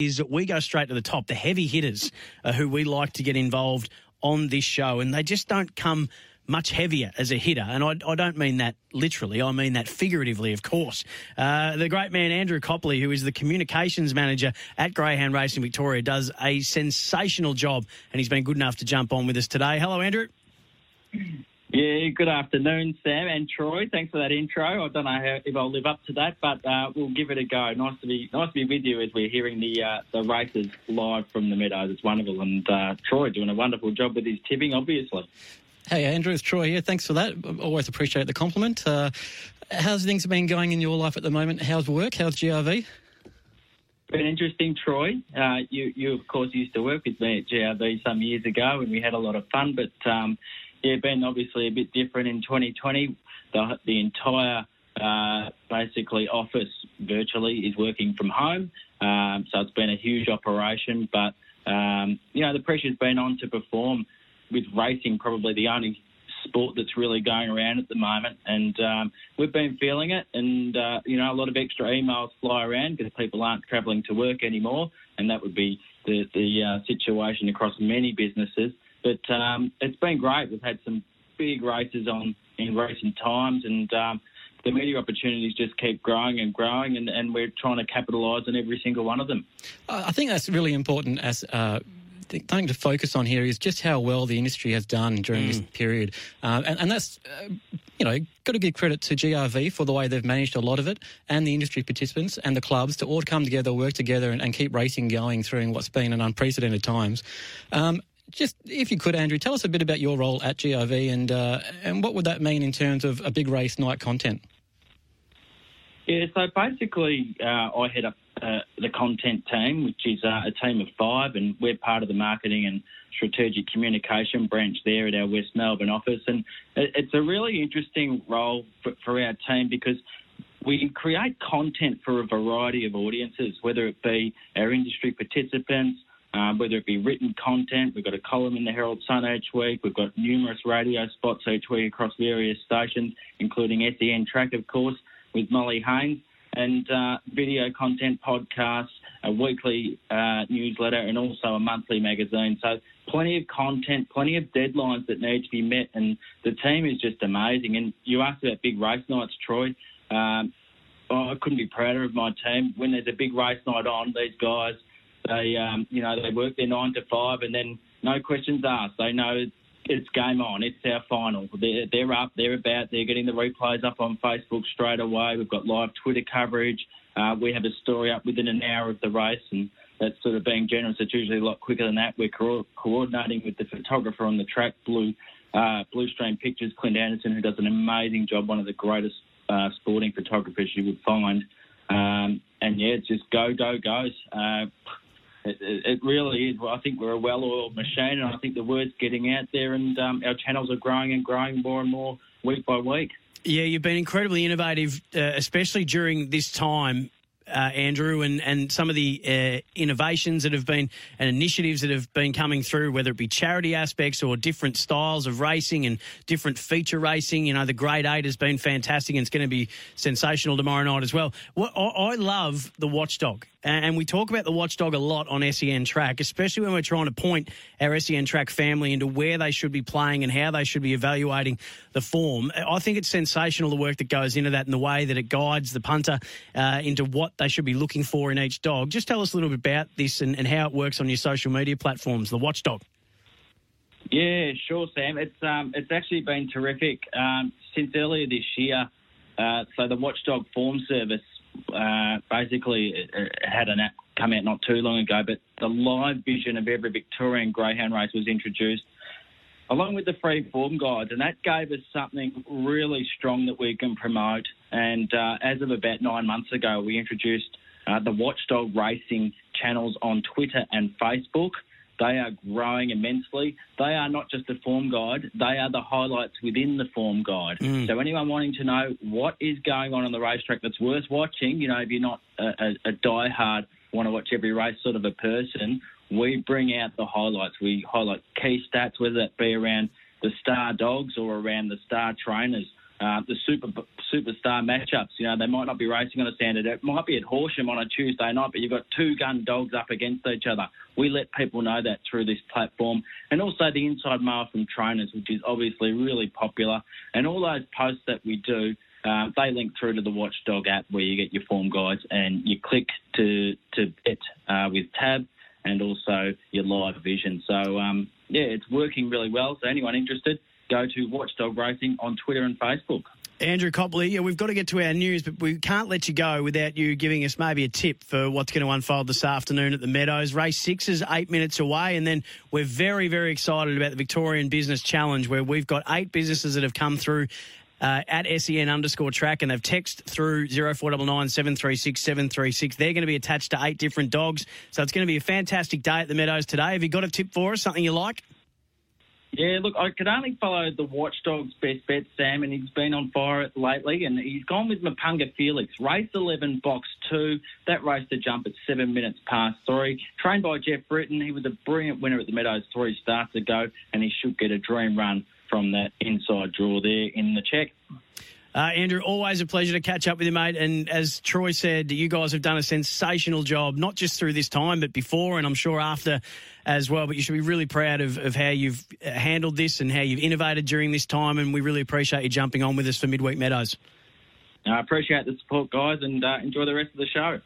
is we go straight to the top. The heavy hitters who we like to get involved on this show, and they just don't come much heavier as a hitter. And I, I don't mean that literally, I mean that figuratively, of course. Uh, the great man, Andrew Copley, who is the communications manager at Greyhound Racing Victoria, does a sensational job, and he's been good enough to jump on with us today. Hello, Andrew. Yeah, good afternoon, Sam and Troy. Thanks for that intro. I don't know how, if I'll live up to that, but uh, we'll give it a go. Nice to be nice to be with you as we're hearing the uh, the races live from the meadows. It's wonderful, and uh, Troy doing a wonderful job with his tipping, obviously. Hey, Andrew, it's Troy here. Thanks for that. Always appreciate the compliment. Uh, how's things been going in your life at the moment? How's work? How's GRV? Been interesting, Troy. Uh, you, you of course used to work with me at GRV some years ago, and we had a lot of fun. But um, yeah, been obviously a bit different in 2020. The, the entire uh, basically office virtually is working from home, um, so it's been a huge operation. But um, you know the pressure's been on to perform with racing, probably the only sport that's really going around at the moment, and um, we've been feeling it. And uh, you know, a lot of extra emails fly around because people aren't travelling to work anymore, and that would be the the uh, situation across many businesses. But um, it's been great. We've had some big races on in recent times, and um, the media opportunities just keep growing and growing, and, and we're trying to capitalise on every single one of them. I think that's really important as. Uh something to focus on here is just how well the industry has done during mm. this period, uh, and, and, that's uh, you know got to give credit to GRV for the way they've managed a lot of it, and the industry participants and the clubs to all come together, work together, and, and keep racing going through what's been an unprecedented times. Um, just if you could, Andrew, tell us a bit about your role at GRV and uh, and what would that mean in terms of a big race night content? Yeah, so basically, uh, I head up uh, the content team, which is uh, a team of five, and we're part of the marketing and strategic communication branch there at our West Melbourne office. And it's a really interesting role for, for our team because we create content for a variety of audiences, whether it be our industry participants, um, whether it be written content. We've got a column in the Herald Sun each week. We've got numerous radio spots each week across various stations, including SEN Track, of course, with Molly Haynes, and uh, video content, podcasts, a weekly uh, newsletter, and also a monthly magazine. So plenty of content, plenty of deadlines that need to be met, and the team is just amazing. And you asked about big race nights, Troy. Um, oh, I couldn't be prouder of my team. When there's a big race night on, these guys – they, um, you know, they work their nine to five, and then no questions asked. They know it's game on. It's our final. They're, they're up. They're about. They're getting the replays up on Facebook straight away. We've got live Twitter coverage. Uh, we have a story up within an hour of the race, and that's sort of being generous. It's usually a lot quicker than that. We're co- coordinating with the photographer on the track, Blue uh, Blue Stream Pictures, Clint Anderson, who does an amazing job. One of the greatest uh, sporting photographers you would find. Um, and yeah, it's just go, go, goes. Uh, it, it, really is. I think we're a well-oiled machine, and I think the word's getting out there, and um, our channels are growing and growing more and more week by week. Yeah, you've been incredibly innovative, uh, especially during this time uh, Andrew, and, and some of the uh, innovations that have been and initiatives that have been coming through, whether it be charity aspects or different styles of racing and different feature racing. You know, the Grade 8 has been fantastic and it's going to be sensational tomorrow night as well. I, I love the Watchdog. And we talk about the watchdog a lot on SEN track, especially when we're trying to point our SEN track family into where they should be playing and how they should be evaluating the form. I think it's sensational the work that goes into that and the way that it guides the punter uh, into what they should be looking for in each dog. Just tell us a little bit about this and, and how it works on your social media platforms, the watchdog. Yeah, sure, Sam. It's um, it's actually been terrific um, since earlier this year. Uh, so the Watchdog Form Service uh, basically had an app come out not too long ago, but the live vision of every Victorian greyhound race was introduced along with the free form guides, and that gave us something really strong that we can promote. And uh, as of about nine months ago, we introduced uh, the Watchdog Racing channels on Twitter and Facebook. They are growing immensely. They are not just a form guide, they are the highlights within the form guide. Mm. So, anyone wanting to know what is going on on the racetrack that's worth watching, you know, if you're not a, a, a die-hard, want to watch every race sort of a person, we bring out the highlights. We highlight key stats, whether that be around the star dogs or around the star trainers. Uh, the super superstar matchups. You know, they might not be racing on a standard. It might be at Horsham on a Tuesday night, but you've got two gun dogs up against each other. We let people know that through this platform, and also the inside mail from trainers, which is obviously really popular, and all those posts that we do. Uh, they link through to the Watchdog app where you get your form guides and you click to to bet uh, with Tab and also your live vision. So um, yeah, it's working really well. So anyone interested, go to Watchdog Racing on Twitter and Facebook. Andrew Copley, yeah, we've got to get to our news, but we can't let you go without you giving us maybe a tip for what's going to unfold this afternoon at the Meadows. Race six is eight minutes away, and then we're very, very excited about the Victorian Business Challenge, where we've got eight businesses that have come through uh, at SEN underscore track, and they've texted through 0499 736 736. They're going to be attached to eight different dogs. So it's going to be a fantastic day at the Meadows today. Have you got a tip for us, something you like? Yeah, look, I could only follow the Watchdogs best bet, Sam, and he's been on fire lately, and he's gone with Mapunga Felix. Race 11, box 2. That race to jump at 7 minutes past 3. Trained by Jeff Britton. He was a brilliant winner at the Meadows three starts ago, and he should get a dream run from that inside draw there in the check. Uh, Andrew, always a pleasure to catch up with you, mate. And as Troy said, you guys have done a sensational job, not just through this time, but before, and I'm sure after as well. But you should be really proud of, of how you've uh, handled this and how you've innovated during this time. And we really appreciate you jumping on with us for Midweek Meadows. I appreciate the support, guys, and uh, enjoy the rest of the show.